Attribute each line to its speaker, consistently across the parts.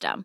Speaker 1: system.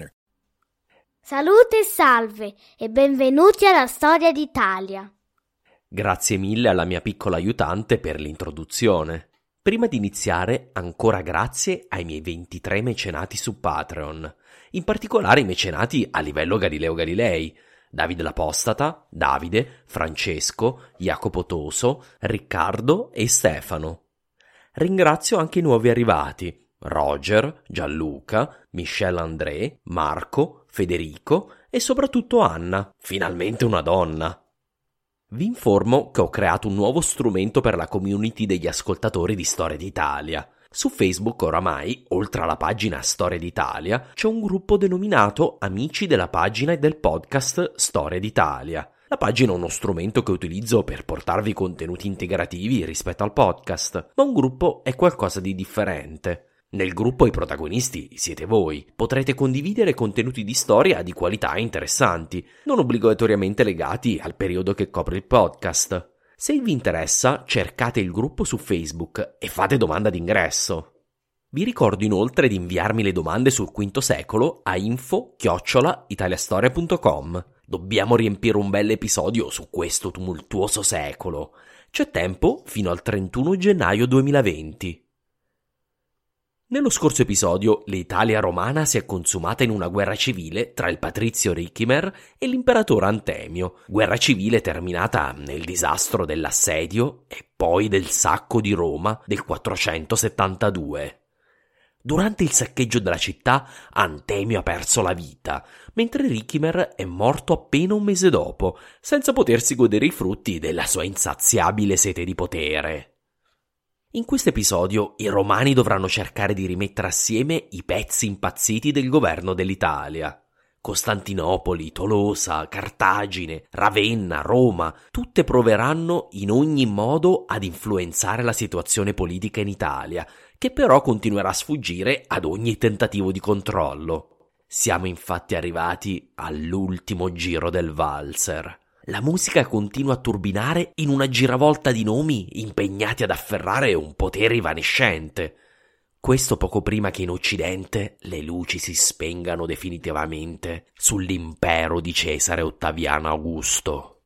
Speaker 2: Salute e salve e benvenuti alla Storia d'Italia.
Speaker 3: Grazie mille alla mia piccola aiutante per l'introduzione. Prima di iniziare, ancora grazie ai miei 23 mecenati su Patreon, in particolare i mecenati a livello Galileo Galilei, Davide l'Apostata, Davide, Francesco, Jacopo Toso, Riccardo e Stefano. Ringrazio anche i nuovi arrivati, Roger, Gianluca, Michel André, Marco, Federico e soprattutto Anna, finalmente una donna. Vi informo che ho creato un nuovo strumento per la community degli ascoltatori di Storia d'Italia. Su Facebook oramai, oltre alla pagina Storia d'Italia, c'è un gruppo denominato Amici della pagina e del podcast Storia d'Italia. La pagina è uno strumento che utilizzo per portarvi contenuti integrativi rispetto al podcast, ma un gruppo è qualcosa di differente. Nel gruppo i protagonisti siete voi. Potrete condividere contenuti di storia di qualità interessanti, non obbligatoriamente legati al periodo che copre il podcast. Se vi interessa, cercate il gruppo su Facebook e fate domanda d'ingresso. Vi ricordo inoltre di inviarmi le domande sul V secolo a info-italiastoria.com. Dobbiamo riempire un bel episodio su questo tumultuoso secolo. C'è tempo fino al 31 gennaio 2020. Nello scorso episodio l'Italia romana si è consumata in una guerra civile tra il patrizio Ricimer e l'imperatore Antemio, guerra civile terminata nel disastro dell'assedio e poi del sacco di Roma del 472. Durante il saccheggio della città Antemio ha perso la vita, mentre Ricimer è morto appena un mese dopo, senza potersi godere i frutti della sua insaziabile sete di potere. In questo episodio i romani dovranno cercare di rimettere assieme i pezzi impazziti del governo dell'Italia. Costantinopoli, Tolosa, Cartagine, Ravenna, Roma, tutte proveranno in ogni modo ad influenzare la situazione politica in Italia, che però continuerà a sfuggire ad ogni tentativo di controllo. Siamo infatti arrivati all'ultimo giro del valzer. La musica continua a turbinare in una giravolta di nomi impegnati ad afferrare un potere evanescente. Questo poco prima che in Occidente le luci si spengano definitivamente sull'impero di Cesare Ottaviano Augusto.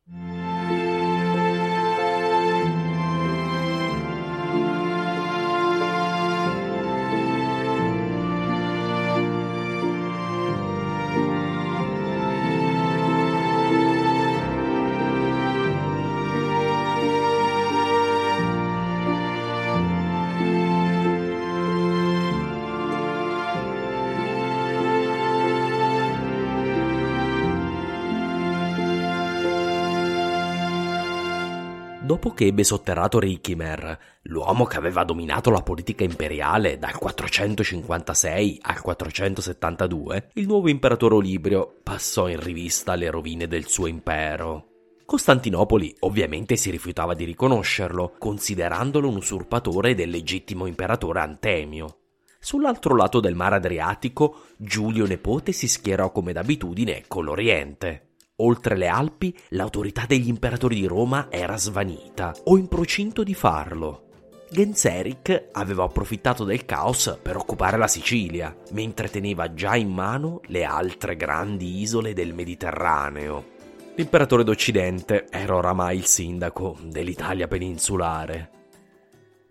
Speaker 3: Dopo che ebbe sotterrato Richimer, l'uomo che aveva dominato la politica imperiale dal 456 al 472, il nuovo imperatore Olibrio passò in rivista le rovine del suo impero. Costantinopoli ovviamente si rifiutava di riconoscerlo, considerandolo un usurpatore del legittimo imperatore Antemio. Sull'altro lato del mare Adriatico, Giulio Nepote si schierò come d'abitudine con l'Oriente. Oltre le Alpi, l'autorità degli imperatori di Roma era svanita, o in procinto di farlo. Genseric aveva approfittato del caos per occupare la Sicilia, mentre teneva già in mano le altre grandi isole del Mediterraneo. L'imperatore d'Occidente era oramai il sindaco dell'Italia peninsulare.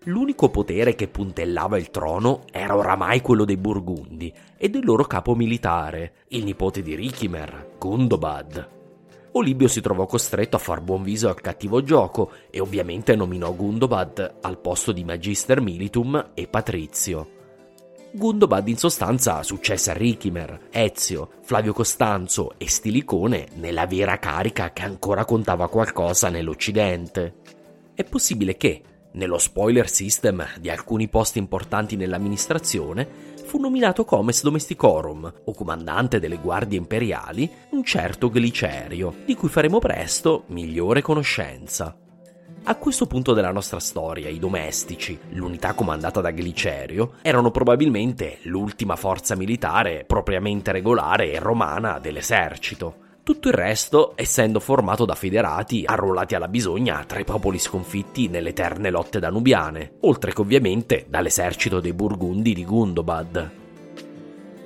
Speaker 3: L'unico potere che puntellava il trono era oramai quello dei Burgundi e del loro capo militare, il nipote di Richimer, Gundobad. Olibio si trovò costretto a far buon viso al cattivo gioco e ovviamente nominò Gundobad al posto di Magister Militum e Patrizio. Gundobad in sostanza successe a Richimer, Ezio, Flavio Costanzo e Stilicone nella vera carica che ancora contava qualcosa nell'Occidente. È possibile che, nello spoiler system di alcuni posti importanti nell'amministrazione, fu nominato comes domesticorum, o comandante delle guardie imperiali, un certo Glicerio, di cui faremo presto migliore conoscenza. A questo punto della nostra storia, i domestici, l'unità comandata da Glicerio, erano probabilmente l'ultima forza militare propriamente regolare e romana dell'esercito. Tutto il resto essendo formato da federati arruolati alla bisogna tra i popoli sconfitti nelle eterne lotte danubiane, oltre che ovviamente dall'esercito dei Burgundi di Gundobad.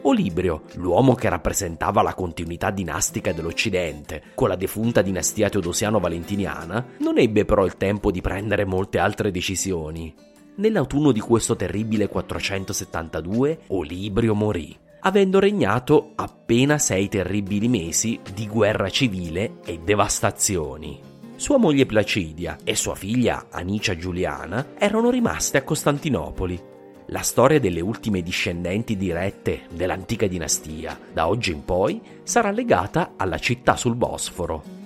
Speaker 3: Olibrio, l'uomo che rappresentava la continuità dinastica dell'Occidente con la defunta dinastia teodosiano-valentiniana, non ebbe però il tempo di prendere molte altre decisioni. Nell'autunno di questo terribile 472, Olibrio morì, avendo regnato appena sei terribili mesi di guerra civile e devastazioni. Sua moglie Placidia e sua figlia Anicia Giuliana erano rimaste a Costantinopoli la storia delle ultime discendenti dirette dell'antica dinastia, da oggi in poi, sarà legata alla città sul Bosforo.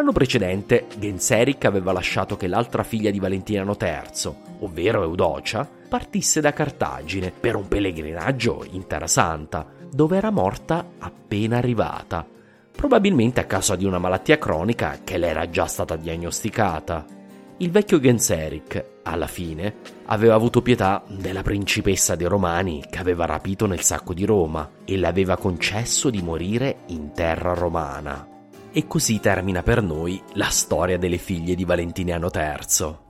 Speaker 3: L'anno precedente, Genseric aveva lasciato che l'altra figlia di Valentiniano III, ovvero Eudocia, partisse da Cartagine per un pellegrinaggio in Terra Santa, dove era morta appena arrivata, probabilmente a causa di una malattia cronica che le era già stata diagnosticata. Il vecchio Genseric, alla fine, aveva avuto pietà della principessa dei Romani che aveva rapito nel sacco di Roma e le aveva concesso di morire in terra romana. E così termina per noi la storia delle figlie di Valentiniano III.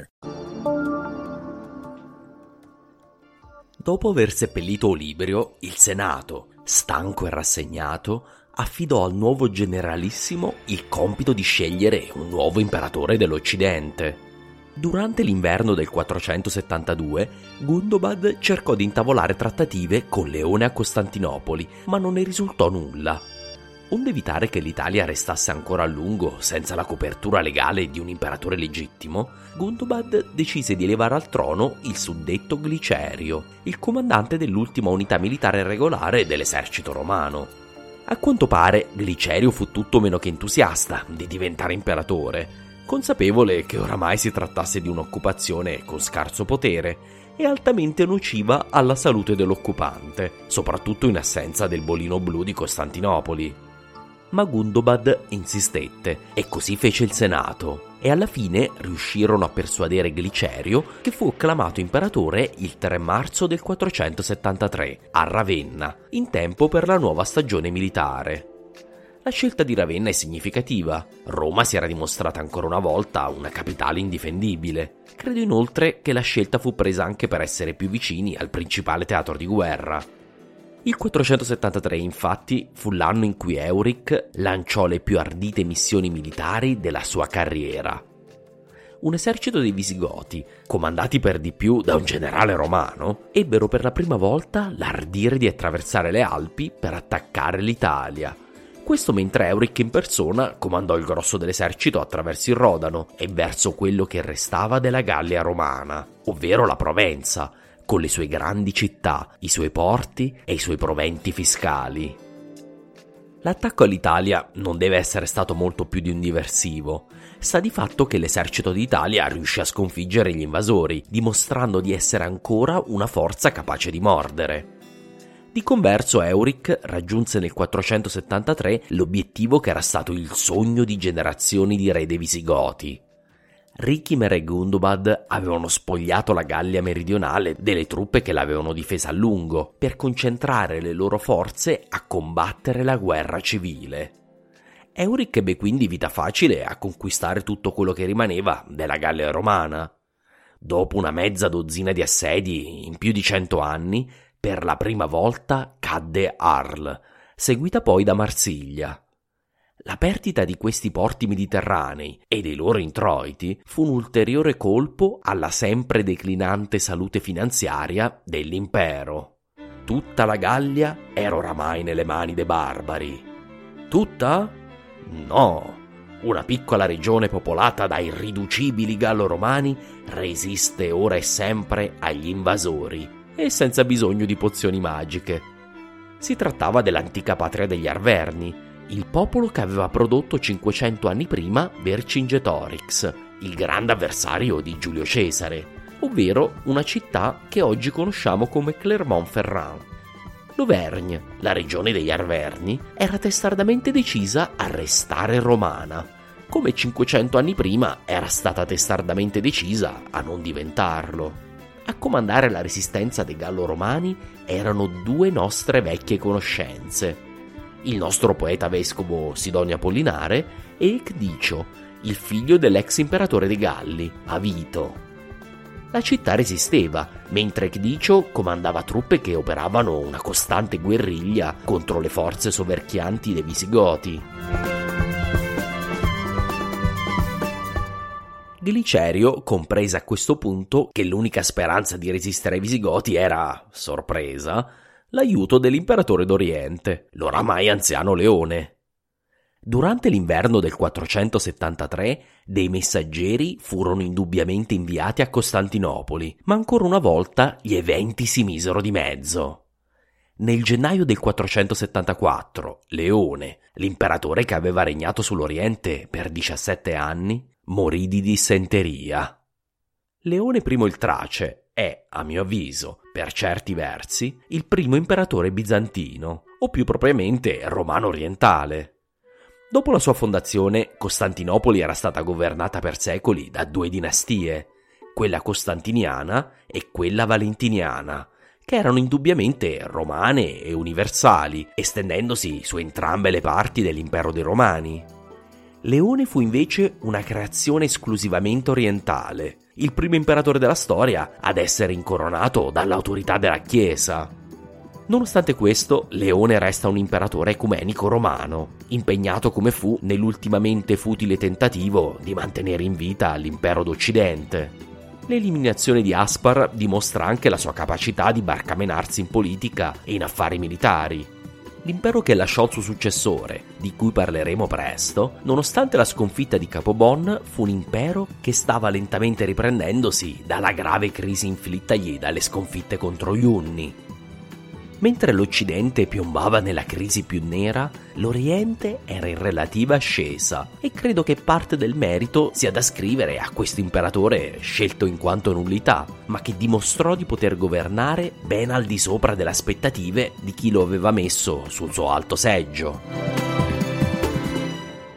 Speaker 3: Dopo aver seppellito Olibrio, il Senato, stanco e rassegnato, affidò al nuovo generalissimo il compito di scegliere un nuovo imperatore dell'Occidente. Durante l'inverno del 472, Gundobad cercò di intavolare trattative con Leone a Costantinopoli, ma non ne risultò nulla. Onde evitare che l'Italia restasse ancora a lungo senza la copertura legale di un imperatore legittimo, Gundobad decise di elevare al trono il suddetto Glicerio, il comandante dell'ultima unità militare regolare dell'esercito romano. A quanto pare, Glicerio fu tutto meno che entusiasta di diventare imperatore, consapevole che oramai si trattasse di un'occupazione con scarso potere e altamente nociva alla salute dell'occupante, soprattutto in assenza del bolino blu di Costantinopoli ma Gundobad insistette e così fece il Senato e alla fine riuscirono a persuadere Glicerio che fu acclamato imperatore il 3 marzo del 473 a Ravenna, in tempo per la nuova stagione militare. La scelta di Ravenna è significativa. Roma si era dimostrata ancora una volta una capitale indifendibile. Credo inoltre che la scelta fu presa anche per essere più vicini al principale teatro di guerra, il 473 infatti fu l'anno in cui Euric lanciò le più ardite missioni militari della sua carriera. Un esercito dei Visigoti, comandati per di più da un generale romano, ebbero per la prima volta l'ardire di attraversare le Alpi per attaccare l'Italia. Questo mentre Euric in persona comandò il grosso dell'esercito attraverso il Rodano e verso quello che restava della Gallia romana, ovvero la Provenza, con le sue grandi città, i suoi porti e i suoi proventi fiscali. L'attacco all'Italia non deve essere stato molto più di un diversivo. Sta di fatto che l'esercito d'Italia riuscì a sconfiggere gli invasori, dimostrando di essere ancora una forza capace di mordere. Di converso Euric raggiunse nel 473 l'obiettivo che era stato il sogno di generazioni di re dei Visigoti. Richimer e Gundobad avevano spogliato la Gallia meridionale delle truppe che l'avevano difesa a lungo per concentrare le loro forze a combattere la guerra civile. Euric ebbe quindi vita facile a conquistare tutto quello che rimaneva della Gallia romana. Dopo una mezza dozzina di assedi in più di cento anni, per la prima volta cadde Arles, seguita poi da Marsiglia. La perdita di questi porti mediterranei e dei loro introiti fu un ulteriore colpo alla sempre declinante salute finanziaria dell'impero. Tutta la Gallia era oramai nelle mani dei barbari. Tutta? No. Una piccola regione popolata da irriducibili gallo-romani resiste ora e sempre agli invasori e senza bisogno di pozioni magiche. Si trattava dell'antica patria degli Arverni, il popolo che aveva prodotto 500 anni prima Vercingetorix, il grande avversario di Giulio Cesare, ovvero una città che oggi conosciamo come Clermont-Ferrand. L'Auvergne, la regione degli Arverni, era testardamente decisa a restare romana, come 500 anni prima era stata testardamente decisa a non diventarlo. A comandare la resistenza dei Gallo-Romani erano due nostre vecchie conoscenze, il nostro poeta vescovo Sidonio Apollinare e Ecdicio, il figlio dell'ex imperatore dei Galli, Avito. La città resisteva, mentre Ecdicio comandava truppe che operavano una costante guerriglia contro le forze soverchianti dei Visigoti. Glicerio comprese a questo punto che l'unica speranza di resistere ai Visigoti era, sorpresa, l'aiuto dell'imperatore d'Oriente, l'oramai anziano Leone. Durante l'inverno del 473 dei messaggeri furono indubbiamente inviati a Costantinopoli, ma ancora una volta gli eventi si misero di mezzo. Nel gennaio del 474, Leone, l'imperatore che aveva regnato sull'Oriente per 17 anni, morì di dissenteria. Leone I il Trace è, a mio avviso, per certi versi, il primo imperatore bizantino, o più propriamente romano orientale. Dopo la sua fondazione, Costantinopoli era stata governata per secoli da due dinastie, quella costantiniana e quella valentiniana, che erano indubbiamente romane e universali, estendendosi su entrambe le parti dell'impero dei Romani. Leone fu invece una creazione esclusivamente orientale, il primo imperatore della storia ad essere incoronato dall'autorità della Chiesa. Nonostante questo, Leone resta un imperatore ecumenico romano, impegnato come fu nell'ultimamente futile tentativo di mantenere in vita l'impero d'Occidente. L'eliminazione di Aspar dimostra anche la sua capacità di barcamenarsi in politica e in affari militari, L'impero che lasciò il suo successore, di cui parleremo presto, nonostante la sconfitta di Capobon, fu un impero che stava lentamente riprendendosi dalla grave crisi inflittagli dalle sconfitte contro gli Unni. Mentre l'Occidente piombava nella crisi più nera, l'Oriente era in relativa ascesa e credo che parte del merito sia da scrivere a questo imperatore scelto in quanto nullità, ma che dimostrò di poter governare ben al di sopra delle aspettative di chi lo aveva messo sul suo alto seggio.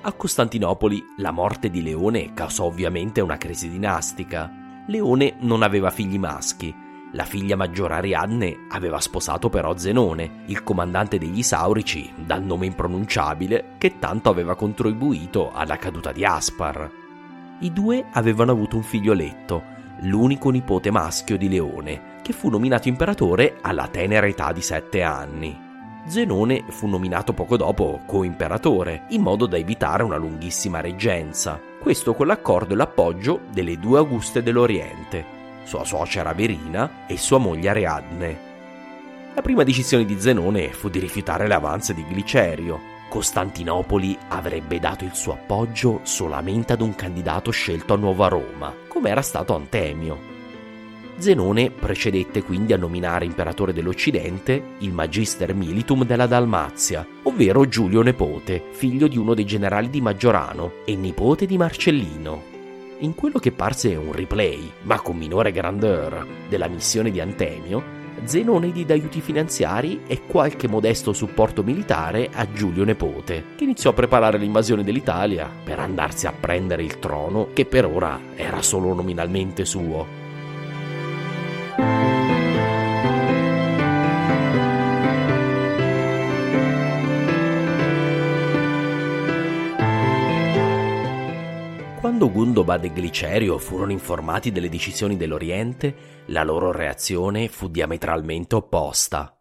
Speaker 3: A Costantinopoli la morte di Leone causò ovviamente una crisi dinastica. Leone non aveva figli maschi la figlia maggiore Ariadne aveva sposato però Zenone, il comandante degli Saurici, dal nome impronunciabile, che tanto aveva contribuito alla caduta di Aspar. I due avevano avuto un figlioletto, l'unico nipote maschio di Leone, che fu nominato imperatore alla tenera età di sette anni. Zenone fu nominato poco dopo coimperatore, in modo da evitare una lunghissima reggenza. Questo con l'accordo e l'appoggio delle due Auguste dell'Oriente, sua suocera Verina e sua moglie Ariadne. La prima decisione di Zenone fu di rifiutare le avanze di Glicerio. Costantinopoli avrebbe dato il suo appoggio solamente ad un candidato scelto a nuovo a Roma, come era stato Antemio. Zenone procedette quindi a nominare imperatore dell'Occidente il Magister Militum della Dalmazia, ovvero Giulio Nepote, figlio di uno dei generali di Maggiorano e nipote di Marcellino. In quello che parse un replay, ma con minore grandeur, della missione di Antemio, Zenone diede aiuti finanziari e qualche modesto supporto militare a Giulio Nepote, che iniziò a preparare l'invasione dell'Italia per andarsi a prendere il trono che per ora era solo nominalmente suo. Quando Gundobad e Glicerio furono informati delle decisioni dell'Oriente, la loro reazione fu diametralmente opposta.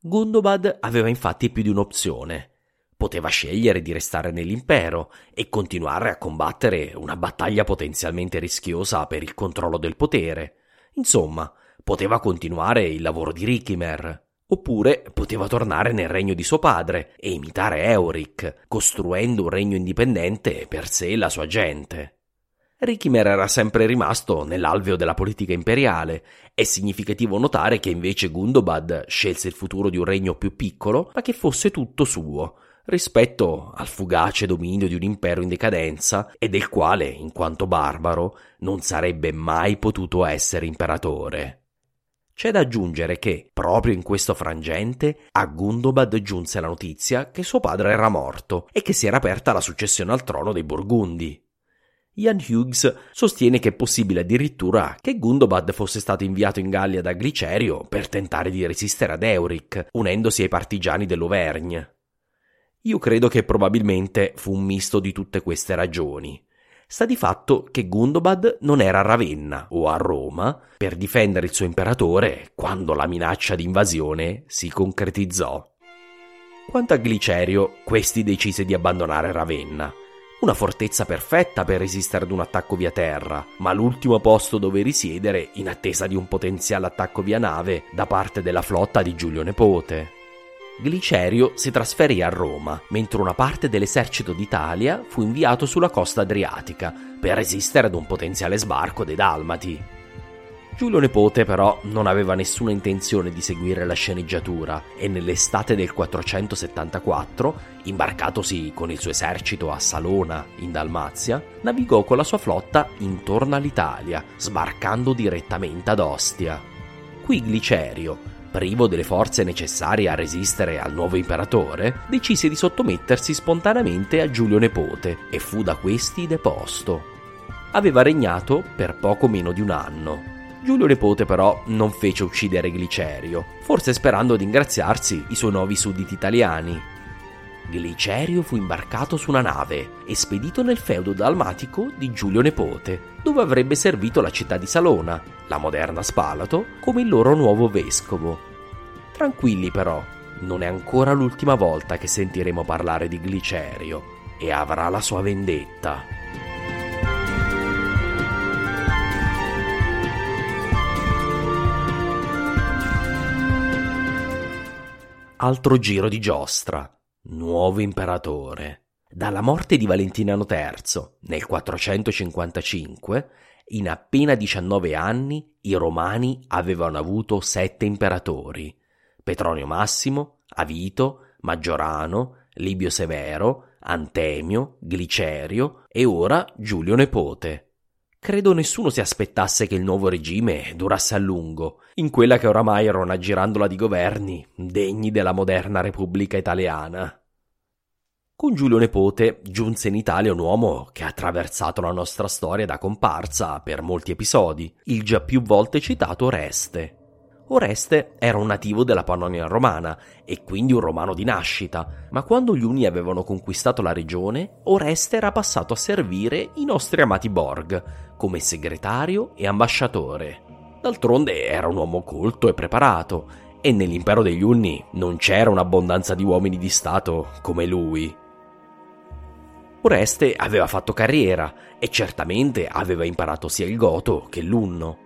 Speaker 3: Gundobad aveva infatti più di un'opzione. Poteva scegliere di restare nell'impero e continuare a combattere una battaglia potenzialmente rischiosa per il controllo del potere. Insomma, poteva continuare il lavoro di Rickimer, Oppure poteva tornare nel regno di suo padre e imitare Euric, costruendo un regno indipendente per sé e la sua gente. Rickimer era sempre rimasto nell'alveo della politica imperiale. È significativo notare che invece Gundobad scelse il futuro di un regno più piccolo, ma che fosse tutto suo, rispetto al fugace dominio di un impero in decadenza e del quale, in quanto barbaro, non sarebbe mai potuto essere imperatore. C'è da aggiungere che, proprio in questo frangente, a Gundobad giunse la notizia che suo padre era morto e che si era aperta la successione al trono dei Burgundi. Ian Hughes sostiene che è possibile addirittura che Gundobad fosse stato inviato in Gallia da Glicerio per tentare di resistere ad Euric, unendosi ai partigiani dell'Auvergne. Io credo che probabilmente fu un misto di tutte queste ragioni sta di fatto che Gundobad non era a Ravenna o a Roma per difendere il suo imperatore quando la minaccia di invasione si concretizzò. Quanto a Glicerio, questi decise di abbandonare Ravenna. Una fortezza perfetta per resistere ad un attacco via terra, ma l'ultimo posto dove risiedere in attesa di un potenziale attacco via nave da parte della flotta di Giulio Nepote. Glicerio si trasferì a Roma, mentre una parte dell'esercito d'Italia fu inviato sulla costa adriatica per resistere ad un potenziale sbarco dei Dalmati. Giulio Nepote però non aveva nessuna intenzione di seguire la sceneggiatura e nell'estate del 474, imbarcatosi con il suo esercito a Salona, in Dalmazia, navigò con la sua flotta intorno all'Italia, sbarcando direttamente ad Ostia. Qui Glicerio, privo delle forze necessarie a resistere al nuovo imperatore, decise di sottomettersi spontaneamente a Giulio Nepote e fu da questi deposto. Aveva regnato per poco meno di un anno. Giulio Nepote però non fece uccidere Glicerio, forse sperando di ingraziarsi i suoi nuovi sudditi italiani. Glicerio fu imbarcato su una nave e spedito nel feudo dalmatico di Giulio Nepote, dove avrebbe servito la città di Salona, la moderna Spalato, come il loro nuovo vescovo. Tranquilli però, non è ancora l'ultima volta che sentiremo parlare di Glicerio e avrà la sua vendetta. Altro giro di giostra, nuovo imperatore. Dalla morte di Valentiniano III nel 455, in appena 19 anni i romani avevano avuto sette imperatori, Petronio Massimo, Avito, Maggiorano, Libio Severo, Antemio, Glicerio e ora Giulio Nepote. Credo nessuno si aspettasse che il nuovo regime durasse a lungo, in quella che oramai era una girandola di governi degni della moderna Repubblica Italiana. Con Giulio Nepote giunse in Italia un uomo che ha attraversato la nostra storia da comparsa per molti episodi, il già più volte citato Oreste. Oreste era un nativo della Pannonia romana e quindi un romano di nascita, ma quando gli Uni avevano conquistato la regione, Oreste era passato a servire i nostri amati Borg come segretario e ambasciatore. D'altronde era un uomo colto e preparato, e nell'impero degli Unni non c'era un'abbondanza di uomini di Stato come lui. Oreste aveva fatto carriera e certamente aveva imparato sia il goto che l'unno.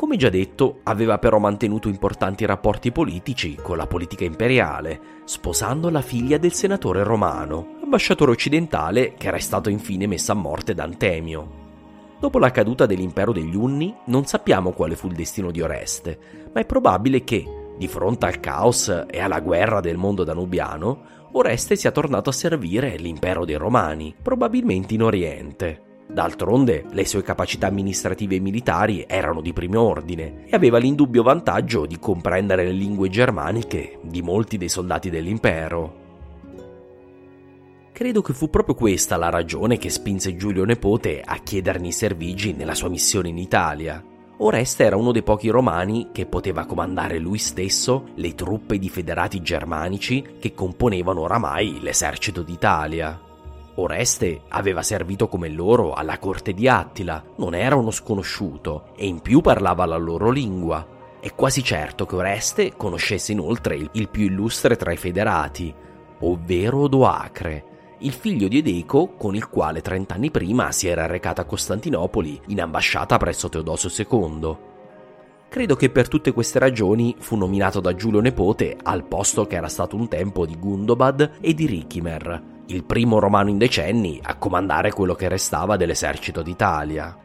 Speaker 3: Come già detto, aveva però mantenuto importanti rapporti politici con la politica imperiale, sposando la figlia del senatore romano, ambasciatore occidentale che era stato infine messo a morte da Antemio. Dopo la caduta dell'impero degli Unni non sappiamo quale fu il destino di Oreste, ma è probabile che, di fronte al caos e alla guerra del mondo danubiano, Oreste sia tornato a servire l'impero dei Romani, probabilmente in Oriente. D'altronde, le sue capacità amministrative e militari erano di primo ordine e aveva l'indubbio vantaggio di comprendere le lingue germaniche di molti dei soldati dell'impero. Credo che fu proprio questa la ragione che spinse Giulio Nepote a chiederne i servigi nella sua missione in Italia. Oreste era uno dei pochi romani che poteva comandare lui stesso le truppe di federati germanici che componevano oramai l'esercito d'Italia. Oreste aveva servito come loro alla corte di Attila, non era uno sconosciuto e in più parlava la loro lingua. È quasi certo che Oreste conoscesse inoltre il, più illustre tra i federati, ovvero Odoacre, il figlio di Edeco con il quale trent'anni prima si era recato a Costantinopoli in ambasciata presso Teodosio II. Credo che per tutte queste ragioni fu nominato da Giulio Nepote al posto che era stato un tempo di Gundobad e di Richimer, il primo romano in decenni a comandare quello che restava dell'esercito d'Italia.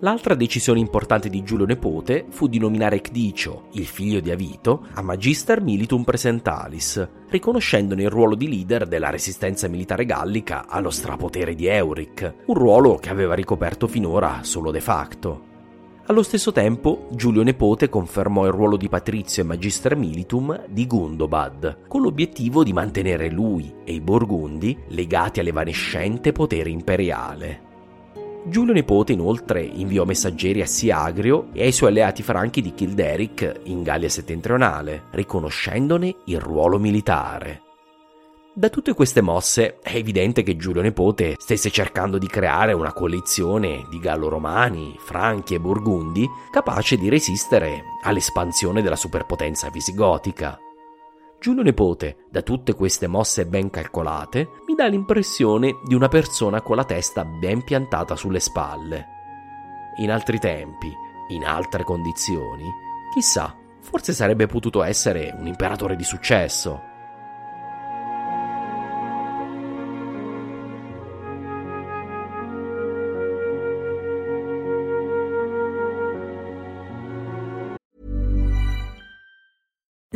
Speaker 3: L'altra decisione importante di Giulio Nepote fu di nominare Cdicio, il figlio di Avito, a Magister Militum Presentalis, riconoscendone il ruolo di leader della resistenza militare gallica allo strapotere di Euric, un ruolo che aveva ricoperto finora solo de facto. Allo stesso tempo, Giulio Nepote confermò il ruolo di patrizio e magister militum di Gundobad, con l'obiettivo di mantenere lui e i Borgundi legati all'evanescente potere imperiale. Giulio Nepote inoltre inviò messaggeri a Siagrio e ai suoi alleati franchi di Kilderic in Gallia settentrionale, riconoscendone il ruolo militare. Da tutte queste mosse è evidente che Giulio Nepote stesse cercando di creare una coalizione di gallo-romani, franchi e burgundi capace di resistere all'espansione della superpotenza visigotica. Giulio Nepote, da tutte queste mosse ben calcolate, mi dà l'impressione di una persona con la testa ben piantata sulle spalle. In altri tempi, in altre condizioni, chissà, forse sarebbe potuto essere un imperatore di successo.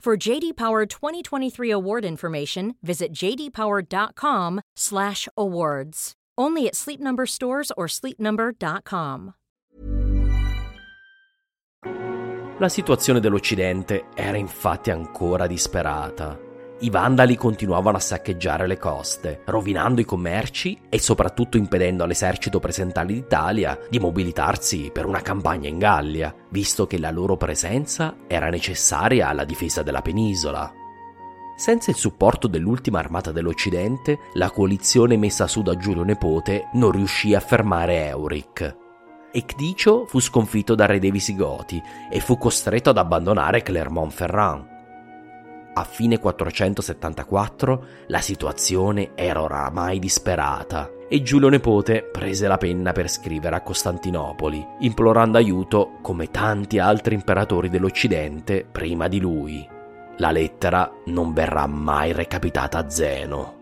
Speaker 4: For JD Power 2023 award information, visit jdpower.com/awards. Only at Sleep Number stores or sleepnumber.com.
Speaker 3: La situazione dell'Occidente era infatti ancora disperata. I vandali continuavano a saccheggiare le coste, rovinando i commerci e soprattutto impedendo all'esercito presentale d'Italia di mobilitarsi per una campagna in Gallia, visto che la loro presenza era necessaria alla difesa della penisola. Senza il supporto dell'ultima armata dell'Occidente, la coalizione messa su da Giulio Nepote non riuscì a fermare Euric. Ecdicio fu sconfitto dal re dei Visigoti e fu costretto ad abbandonare Clermont-Ferrand. A fine 474 la situazione era oramai disperata e Giulio Nepote prese la penna per scrivere a Costantinopoli, implorando aiuto come tanti altri imperatori dell'Occidente prima di lui. La lettera non verrà mai recapitata a Zeno.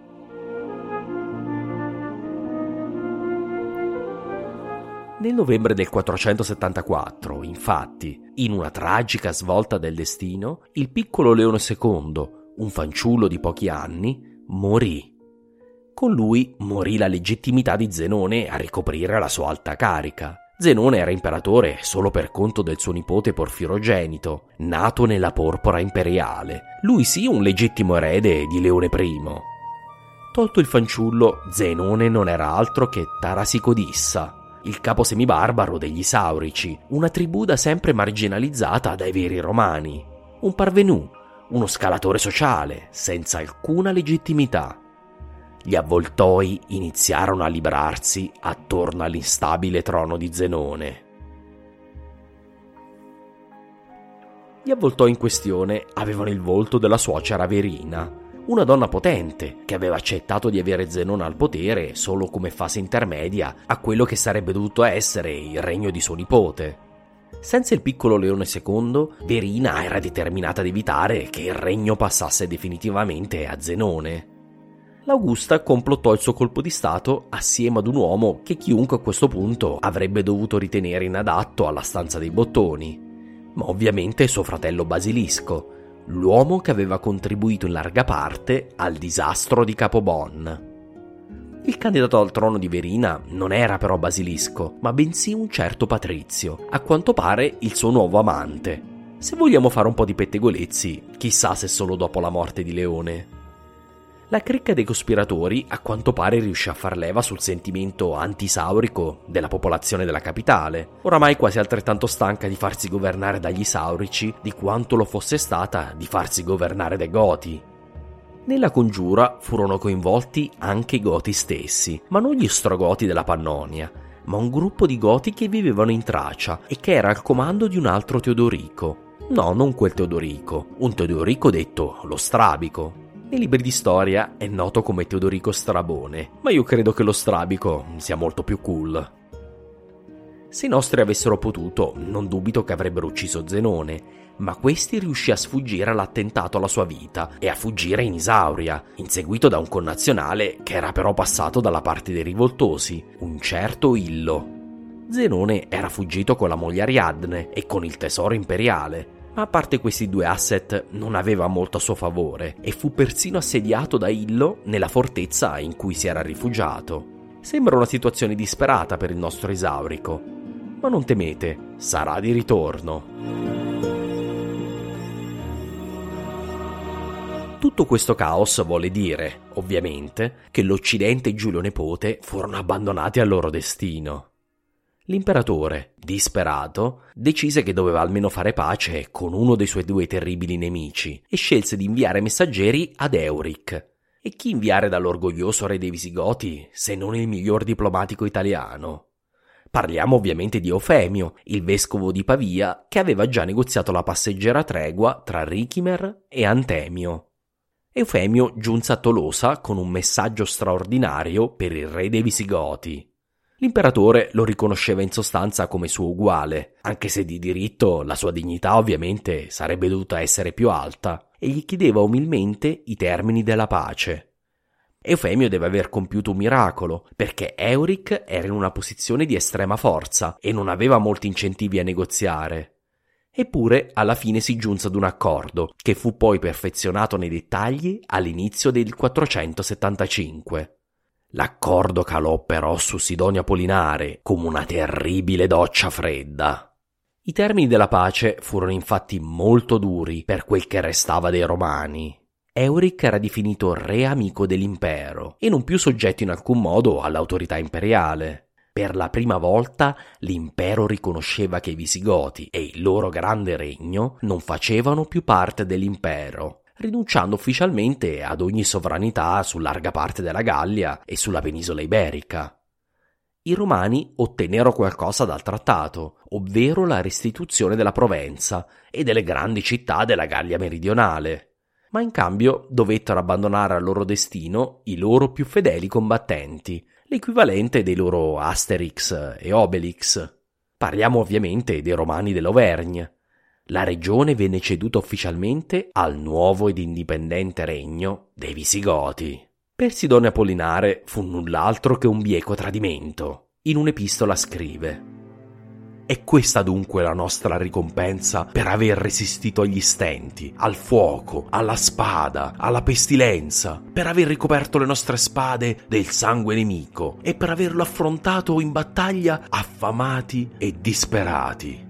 Speaker 3: Nel novembre del 474, infatti, in una tragica svolta del destino, il piccolo Leone II, un fanciullo di pochi anni, morì. Con lui morì la legittimità di Zenone a ricoprire la sua alta carica. Zenone era imperatore solo per conto del suo nipote Porfirogenito, nato nella porpora imperiale. Lui sì un legittimo erede di Leone I. Tolto il fanciullo, Zenone non era altro che Tarasicodissa, il capo semibarbaro degli Isaurici, una tribù da sempre marginalizzata dai veri romani. Un parvenù, uno scalatore sociale, senza alcuna legittimità. Gli avvoltoi iniziarono a librarsi attorno all'instabile trono di Zenone. Gli avvoltoi in questione avevano il volto della suocera Verina, una donna potente che aveva accettato di avere Zenone al potere solo come fase intermedia a quello che sarebbe dovuto essere il regno di suo nipote. Senza il piccolo Leone II, Verina era determinata ad evitare che il regno passasse definitivamente a Zenone. L'Augusta complottò il suo colpo di Stato assieme ad un uomo che chiunque a questo punto avrebbe dovuto ritenere inadatto alla stanza dei bottoni, ma ovviamente suo fratello Basilisco, l'uomo che aveva contribuito in larga parte al disastro di Capobon. Il candidato al trono di Verina non era però Basilisco, ma bensì un certo Patrizio, a quanto pare il suo nuovo amante. Se vogliamo fare un po' di pettegolezzi, chissà se solo dopo la morte di Leone la cricca dei cospiratori a quanto pare riuscì a far leva sul sentimento antisaurico della popolazione della capitale, oramai quasi altrettanto stanca di farsi governare dagli saurici di quanto lo fosse stata di farsi governare dai goti. Nella congiura furono coinvolti anche i goti stessi, ma non gli ostrogoti della Pannonia, ma un gruppo di goti che vivevano in Tracia e che era al comando di un altro Teodorico. No, non quel Teodorico, un Teodorico detto lo Strabico, nei libri di storia è noto come Teodorico Strabone, ma io credo che lo strabico sia molto più cool. Se i nostri avessero potuto, non dubito che avrebbero ucciso Zenone, ma questi riuscì a sfuggire all'attentato alla sua vita e a fuggire in Isauria, inseguito da un connazionale che era però passato dalla parte dei rivoltosi, un certo Illo. Zenone era fuggito con la moglie Ariadne e con il tesoro imperiale, ma a parte questi due asset non aveva molto a suo favore e fu persino assediato da Illo nella fortezza in cui si era rifugiato. Sembra una situazione disperata per il nostro esaurico, ma non temete, sarà di ritorno. Tutto questo caos vuole dire, ovviamente, che l'Occidente e Giulio Nepote furono abbandonati al loro destino. L'imperatore, disperato, decise che doveva almeno fare pace con uno dei suoi due terribili nemici e scelse di inviare messaggeri ad Euric. E chi inviare dall'orgoglioso re dei Visigoti se non il miglior diplomatico italiano? Parliamo ovviamente di Eufemio, il vescovo di Pavia, che aveva già negoziato la passeggera tregua tra Richimer e Antemio. Eufemio giunse a Tolosa con un messaggio straordinario per il re dei Visigoti. L'imperatore lo riconosceva in sostanza come suo uguale, anche se di diritto la sua dignità ovviamente sarebbe dovuta essere più alta, e gli chiedeva umilmente i termini della pace. Eufemio deve aver compiuto un miracolo, perché Euric era in una posizione di estrema forza e non aveva molti incentivi a negoziare. Eppure alla fine si giunse ad un accordo, che fu poi perfezionato nei dettagli all'inizio del 475. L'accordo calò però su Sidonia Polinare come una terribile doccia fredda. I termini della pace furono infatti molto duri per quel che restava dei romani. Euric era definito re amico dell'impero e non più soggetto in alcun modo all'autorità imperiale. Per la prima volta l'impero riconosceva che i Visigoti e il loro grande regno non facevano più parte dell'impero, rinunciando ufficialmente ad ogni sovranità su larga parte della Gallia e sulla penisola iberica. I romani ottennero qualcosa dal trattato, ovvero la restituzione della Provenza e delle grandi città della Gallia meridionale, ma in cambio dovettero abbandonare al loro destino i loro più fedeli combattenti, l'equivalente dei loro Asterix e Obelix. Parliamo ovviamente dei romani dell'Auvergne, la regione venne ceduta ufficialmente al nuovo ed indipendente regno dei Visigoti. Per Sidone Apollinare fu null'altro che un bieco tradimento. In un'epistola scrive è questa dunque la nostra ricompensa per aver resistito agli stenti, al fuoco, alla spada, alla pestilenza, per aver ricoperto le nostre spade del sangue nemico e per averlo affrontato in battaglia affamati e disperati.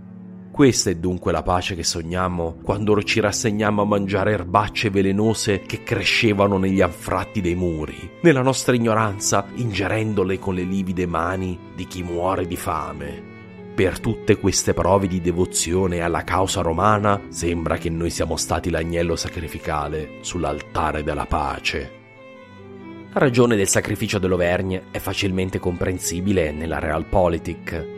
Speaker 3: Questa è dunque la pace che sogniamo quando ci rassegniamo a mangiare erbacce velenose che crescevano negli anfratti dei muri, nella nostra ignoranza ingerendole con le livide mani di chi muore di fame. Per tutte queste prove di devozione alla causa romana sembra che noi siamo stati l'agnello sacrificale sull'altare della pace. La ragione del sacrificio dell'Auvergne è facilmente comprensibile nella Realpolitik.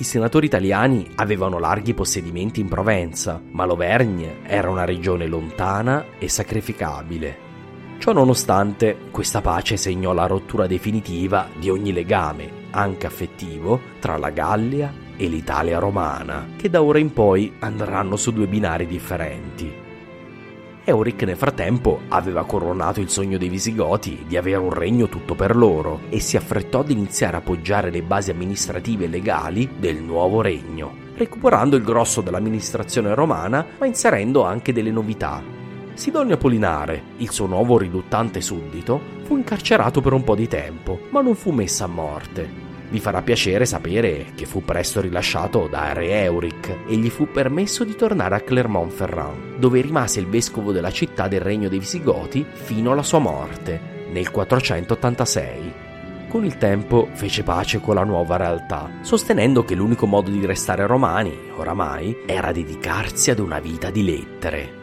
Speaker 3: I senatori italiani avevano larghi possedimenti in Provenza, ma l'Auvergne era una regione lontana e sacrificabile. Ciò nonostante, questa pace segnò la rottura definitiva di ogni legame anche affettivo, tra la Gallia e l'Italia romana, che da ora in poi andranno su due binari differenti. Euric nel frattempo aveva coronato il sogno dei Visigoti di avere un regno tutto per loro e si affrettò ad iniziare a poggiare le basi amministrative e legali del nuovo regno, recuperando il grosso dell'amministrazione romana ma inserendo anche delle novità. Sidonio Apollinare, il suo nuovo riluttante suddito, fu incarcerato per un po' di tempo, ma non fu messa a morte. Vi farà piacere sapere che fu presto rilasciato da Re Euric e gli fu permesso di tornare a Clermont-Ferrand, dove rimase il vescovo della città del regno dei Visigoti fino alla sua morte, nel 486. Con il tempo fece pace con la nuova realtà, sostenendo che l'unico modo di restare romani, oramai, era dedicarsi ad una vita di lettere.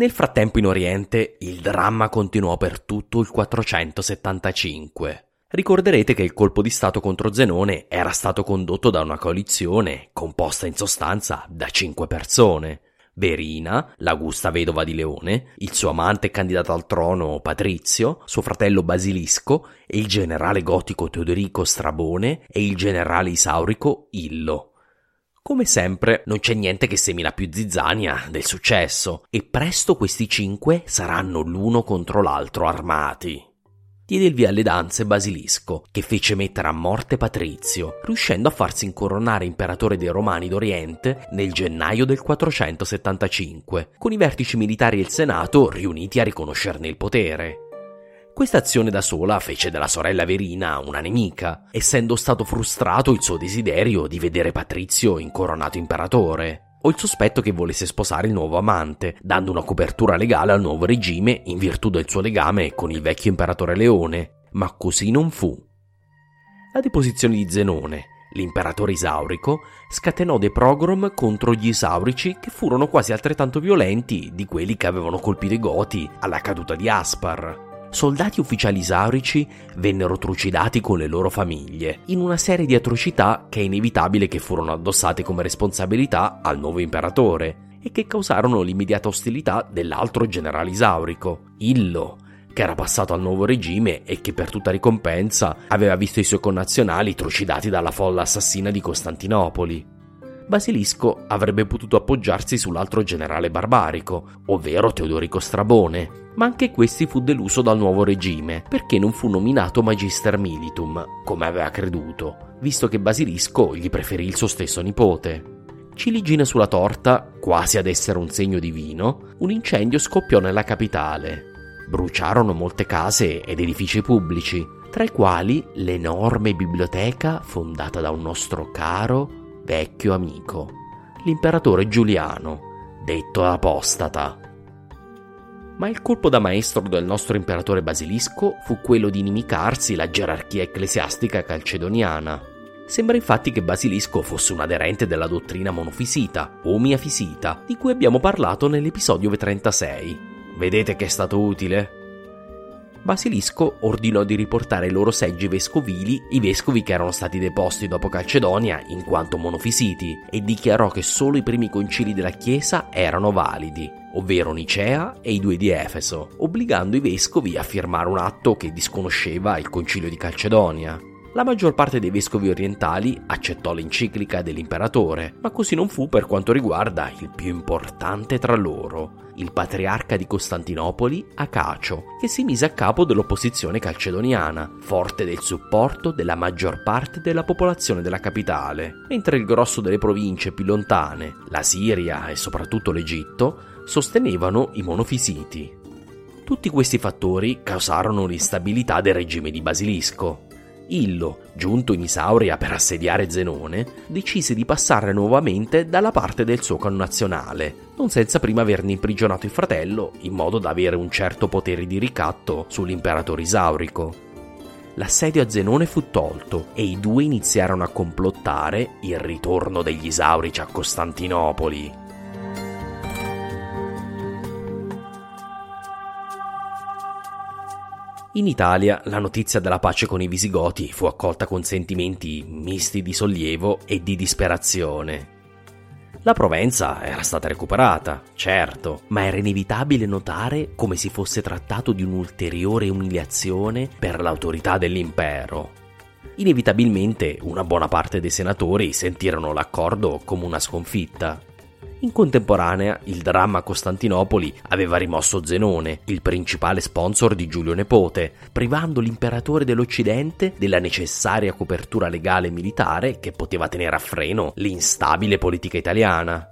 Speaker 3: Nel frattempo in Oriente il dramma continuò per tutto il 475. Ricorderete che il colpo di Stato contro Zenone era stato condotto da una coalizione composta in sostanza da cinque persone. Verina, l'augusta vedova di Leone, il suo amante candidato al trono Patrizio, suo fratello Basilisco il generale gotico Teodorico Strabone e il generale isaurico Illo. Come sempre, non c'è niente che semina più zizzania del successo, e presto questi cinque saranno l'uno contro l'altro armati. Diede il via alle danze Basilisco, che fece mettere a morte Patrizio, riuscendo a farsi incoronare imperatore dei Romani d'Oriente nel gennaio del 475, con i vertici militari e il Senato riuniti a riconoscerne il potere. Questa azione da sola fece della sorella Verina una nemica, essendo stato frustrato il suo desiderio di vedere Patrizio incoronato imperatore, o il sospetto che volesse sposare il nuovo amante, dando una copertura legale al nuovo regime in virtù del suo legame con il vecchio imperatore Leone, ma così non fu. La deposizione di Zenone, l'imperatore isaurico, scatenò dei progrom contro gli isaurici che furono quasi altrettanto violenti di quelli che avevano colpito i Goti alla caduta di Aspar soldati ufficiali isaurici vennero trucidati con le loro famiglie, in una serie di atrocità che è inevitabile che furono addossate come responsabilità al nuovo imperatore e che causarono l'immediata ostilità dell'altro generale isaurico, Illo, che era passato al nuovo regime e che per tutta ricompensa aveva visto i suoi connazionali trucidati dalla folla assassina di Costantinopoli. Basilisco avrebbe potuto appoggiarsi sull'altro generale barbarico, ovvero Teodorico Strabone, ma anche questi fu deluso dal nuovo regime perché non fu nominato Magister Militum, come aveva creduto, visto che Basilisco gli preferì il suo stesso nipote. Ciliegina sulla torta, quasi ad essere un segno divino, un incendio scoppiò nella capitale. Bruciarono molte case ed edifici pubblici, tra i quali l'enorme biblioteca fondata da un nostro caro vecchio amico, l'imperatore Giuliano, detto apostata. Ma il colpo da maestro del nostro imperatore Basilisco fu quello di inimicarsi la gerarchia ecclesiastica calcedoniana. Sembra infatti che Basilisco fosse un aderente della dottrina monofisita o miafisita, di cui abbiamo parlato nell'episodio 36. Vedete che è stato utile? Basilisco ordinò di riportare ai loro seggi vescovili i vescovi che erano stati deposti dopo Calcedonia in quanto monofisiti e dichiarò che solo i primi concili della Chiesa erano validi, ovvero Nicea e i due di Efeso, obbligando i vescovi a firmare un atto che disconosceva il concilio di Calcedonia. La maggior parte dei vescovi orientali accettò l'enciclica dell'imperatore, ma così non fu per quanto riguarda il più importante tra loro, il patriarca di Costantinopoli, Acacio, che si mise a capo dell'opposizione calcedoniana, forte del supporto della maggior parte della popolazione della capitale, mentre il grosso delle province più lontane, la Siria e soprattutto l'Egitto, sostenevano i monofisiti. Tutti questi fattori causarono l'instabilità del regime di Basilisco, Illo, giunto in Isauria per assediare Zenone, decise di passare nuovamente dalla parte del suo connazionale, non senza prima averne imprigionato il fratello in modo da avere un certo potere di ricatto sull'imperatore isaurico. L'assedio a Zenone fu tolto e i due iniziarono a complottare il ritorno degli Isaurici a Costantinopoli. In Italia la notizia della pace con i Visigoti fu accolta con sentimenti misti di sollievo e di disperazione. La Provenza era stata recuperata, certo, ma era inevitabile notare come si fosse trattato di un'ulteriore umiliazione per l'autorità dell'impero. Inevitabilmente una buona parte dei senatori sentirono l'accordo come una sconfitta. In contemporanea, il dramma a Costantinopoli aveva rimosso Zenone, il principale sponsor di Giulio Nepote, privando l'imperatore dell'Occidente della necessaria copertura legale e militare che poteva tenere a freno l'instabile politica italiana.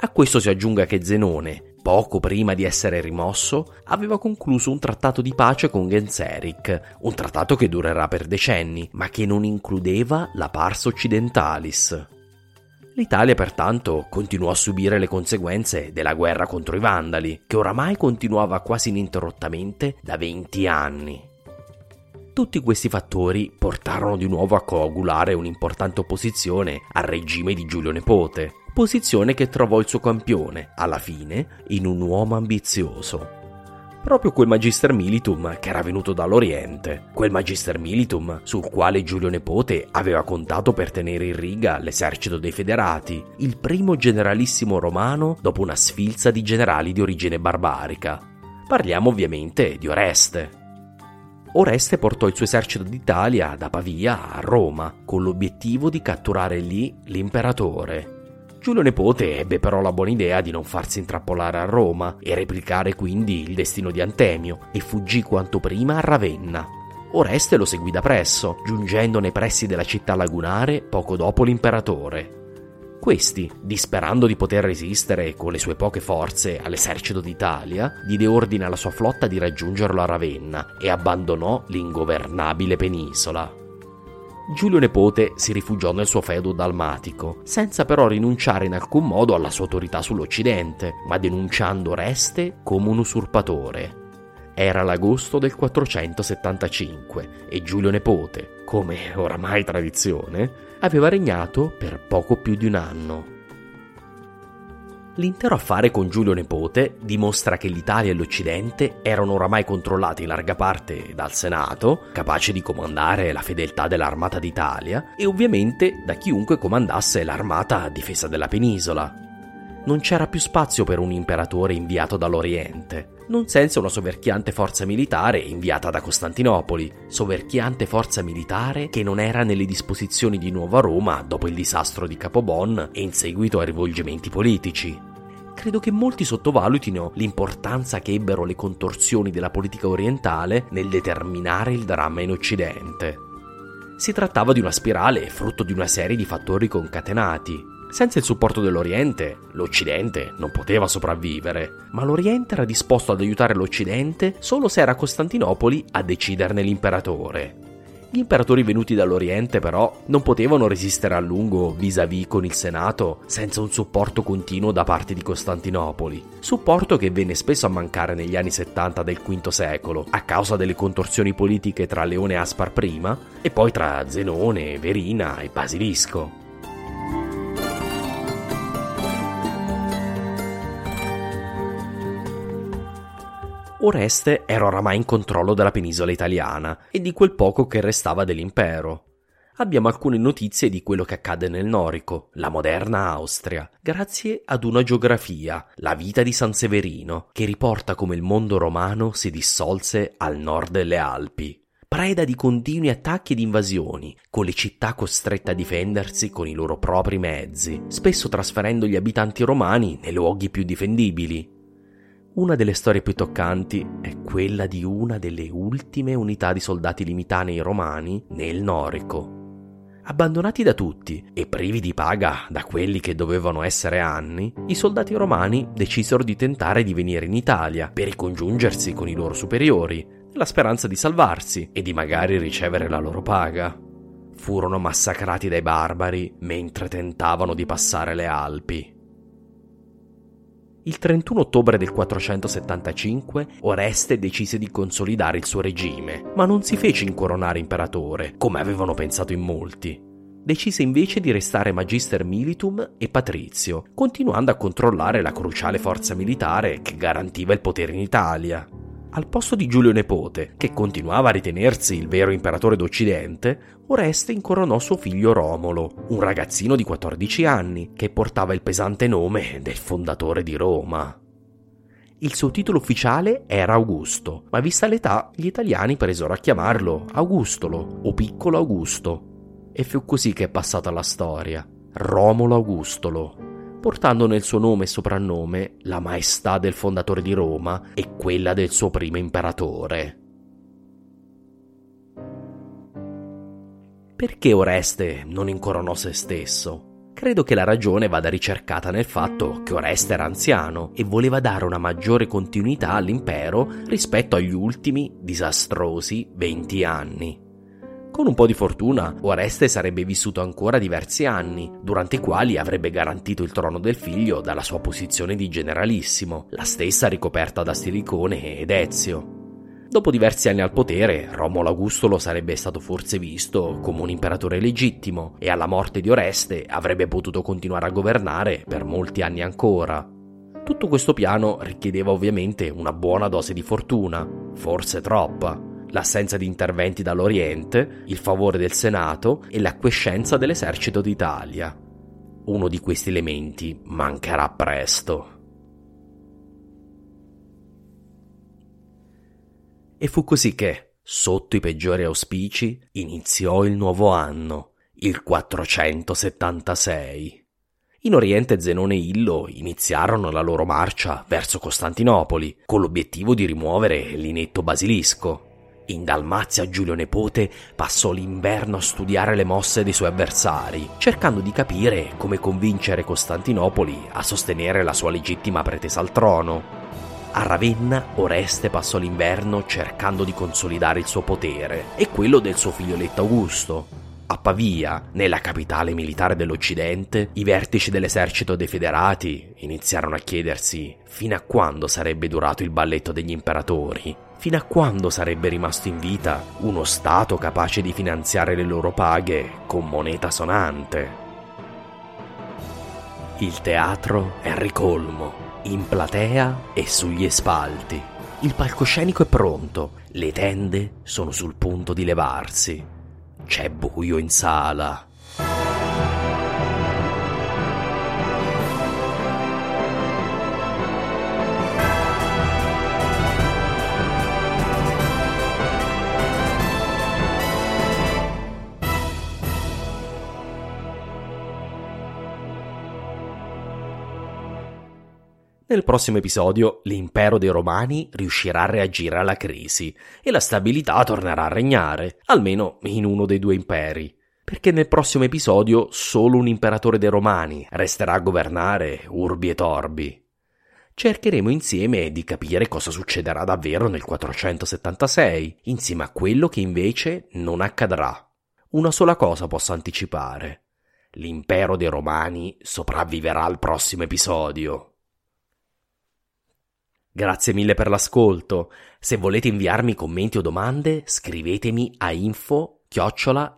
Speaker 3: A questo si aggiunga che Zenone, poco prima di essere rimosso, aveva concluso un trattato di pace con Genseric, un trattato che durerà per decenni, ma che non includeva la Pars Occidentalis. L'Italia pertanto continuò a subire le conseguenze della guerra contro i Vandali, che oramai continuava quasi ininterrottamente da 20 anni. Tutti questi fattori portarono di nuovo a coagulare un'importante opposizione al regime di Giulio Nepote, posizione che trovò il suo campione, alla fine, in un uomo ambizioso, proprio quel Magister Militum che era venuto dall'Oriente, quel Magister Militum sul quale Giulio Nepote aveva contato per tenere in riga l'esercito dei federati, il primo generalissimo romano dopo una sfilza di generali di origine barbarica. Parliamo ovviamente di Oreste. Oreste portò il suo esercito d'Italia da Pavia a Roma con l'obiettivo di catturare lì l'imperatore. Giulio Nepote ebbe però la buona idea di non farsi intrappolare a Roma e replicare quindi il destino di Antemio e fuggì quanto prima a Ravenna. Oreste lo seguì da presso, giungendo nei pressi della città lagunare poco dopo l'imperatore. Questi, disperando di poter resistere con le sue poche forze all'esercito d'Italia, diede ordine alla sua flotta di raggiungerlo a Ravenna e abbandonò l'ingovernabile penisola. Giulio Nepote si rifugiò nel suo feudo dalmatico, senza però rinunciare in alcun modo alla sua autorità sull'Occidente, ma denunciando Reste come un usurpatore. Era l'agosto del 475 e Giulio Nepote, come oramai tradizione, aveva regnato per poco più di un anno. L'intero affare con Giulio Nepote dimostra che l'Italia e l'Occidente erano oramai controllati in larga parte dal Senato, capace di comandare la fedeltà dell'Armata d'Italia, e ovviamente da chiunque comandasse l'armata a difesa della penisola. Non c'era più spazio per un imperatore inviato dall'Oriente, non senza una soverchiante forza militare inviata da Costantinopoli, soverchiante forza militare che non era nelle disposizioni di Nuova Roma dopo il disastro di Capobon e in seguito ai rivolgimenti politici. Credo che molti sottovalutino l'importanza che ebbero le contorsioni della politica orientale nel determinare il dramma in Occidente. Si trattava di una spirale frutto di una serie di fattori concatenati, senza il supporto dell'Oriente, l'Occidente non poteva sopravvivere, ma l'Oriente era disposto ad aiutare l'Occidente solo se era Costantinopoli a deciderne l'imperatore. Gli imperatori venuti dall'Oriente però non potevano resistere a lungo vis-à-vis con il Senato senza un supporto continuo da parte di Costantinopoli, supporto che venne spesso a mancare negli anni 70 del V secolo a causa delle contorsioni politiche tra Leone Aspar prima e poi tra Zenone, Verina e Basilisco. Oreste era oramai in controllo della penisola italiana e di quel poco che restava dell'impero. Abbiamo alcune notizie di quello che accade nel Norico, la moderna Austria, grazie ad una geografia, la vita di San Severino, che riporta come il mondo romano si dissolse al nord delle Alpi. preda di continui attacchi ed invasioni, con le città costrette a difendersi con i loro propri mezzi, spesso trasferendo gli abitanti romani nei luoghi più difendibili. Una delle storie più toccanti è quella di una delle ultime unità di soldati limitanei romani nel Norico. Abbandonati da tutti e privi di paga da quelli che dovevano essere anni, i soldati romani decisero di tentare di venire in Italia per ricongiungersi con i loro superiori, nella speranza di salvarsi e di magari ricevere la loro paga. Furono massacrati dai barbari mentre tentavano di passare le Alpi. Il 31 ottobre del 475 Oreste decise di consolidare il suo regime, ma non si fece incoronare imperatore, come avevano pensato in molti. Decise invece di restare magister militum e patrizio, continuando a controllare la cruciale forza militare che garantiva il potere in Italia. Al posto di Giulio Nepote, che continuava a ritenersi il vero imperatore d'Occidente, Oreste incoronò suo figlio Romolo, un ragazzino di 14 anni che portava il pesante nome del fondatore di Roma. Il suo titolo ufficiale era Augusto, ma vista l'età gli italiani presero a chiamarlo Augustolo o Piccolo Augusto. E fu così che è passata la storia. Romolo Augustolo, portando nel suo nome e soprannome la maestà del fondatore di Roma e quella del suo primo imperatore. Perché Oreste non incoronò se stesso? Credo che la ragione vada ricercata nel fatto che Oreste era anziano e voleva dare una maggiore continuità all'impero rispetto agli ultimi disastrosi 20 anni. Con un po' di fortuna, Oreste sarebbe vissuto ancora diversi anni, durante i quali avrebbe garantito il trono del figlio dalla sua posizione di generalissimo, la stessa ricoperta da Stilicone ed Ezio. Dopo diversi anni al potere, Romolo Augustolo sarebbe stato forse visto come un imperatore legittimo e alla morte di Oreste avrebbe potuto continuare a governare per molti anni ancora. Tutto questo piano richiedeva ovviamente una buona dose di fortuna, forse troppa l'assenza di interventi dall'Oriente, il favore del Senato e l'acquiescenza dell'esercito d'Italia. Uno di questi elementi mancherà presto. E fu così che, sotto i peggiori auspici, iniziò il nuovo anno, il 476. In Oriente Zenone e Illo iniziarono la loro marcia verso Costantinopoli, con l'obiettivo di rimuovere l'inetto basilisco. In Dalmazia Giulio Nepote passò l'inverno a studiare le mosse dei suoi avversari, cercando di capire come convincere Costantinopoli a sostenere la sua legittima pretesa al trono. A Ravenna Oreste passò l'inverno cercando di consolidare il suo potere e quello del suo figlioletto Augusto. A Pavia, nella capitale militare dell'Occidente, i vertici dell'esercito dei federati iniziarono a chiedersi fino a quando sarebbe durato il balletto degli imperatori Fino a quando sarebbe rimasto in vita uno Stato capace di finanziare le loro paghe con moneta sonante? Il teatro è ricolmo, in platea e sugli spalti. Il palcoscenico è pronto, le tende sono sul punto di levarsi. C'è buio in sala. Nel prossimo episodio l'impero dei Romani riuscirà a reagire alla crisi e la stabilità tornerà a regnare, almeno in uno dei due imperi. Perché nel prossimo episodio solo un imperatore dei Romani resterà a governare urbi e torbi. Cercheremo insieme di capire cosa succederà davvero nel 476, insieme a quello che invece non accadrà. Una sola cosa posso anticipare. L'impero dei Romani sopravviverà al prossimo episodio. Grazie mille per l'ascolto. Se volete inviarmi commenti o domande, scrivetemi a info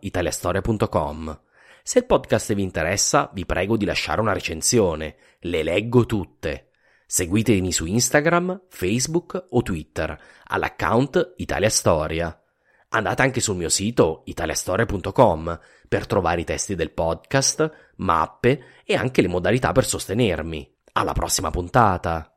Speaker 3: italiastoria.com. Se il podcast vi interessa, vi prego di lasciare una recensione. Le leggo tutte. Seguitemi su Instagram, Facebook o Twitter all'account Italia Storia. Andate anche sul mio sito italiastoria.com per trovare i testi del podcast, mappe e anche le modalità per sostenermi. Alla prossima puntata!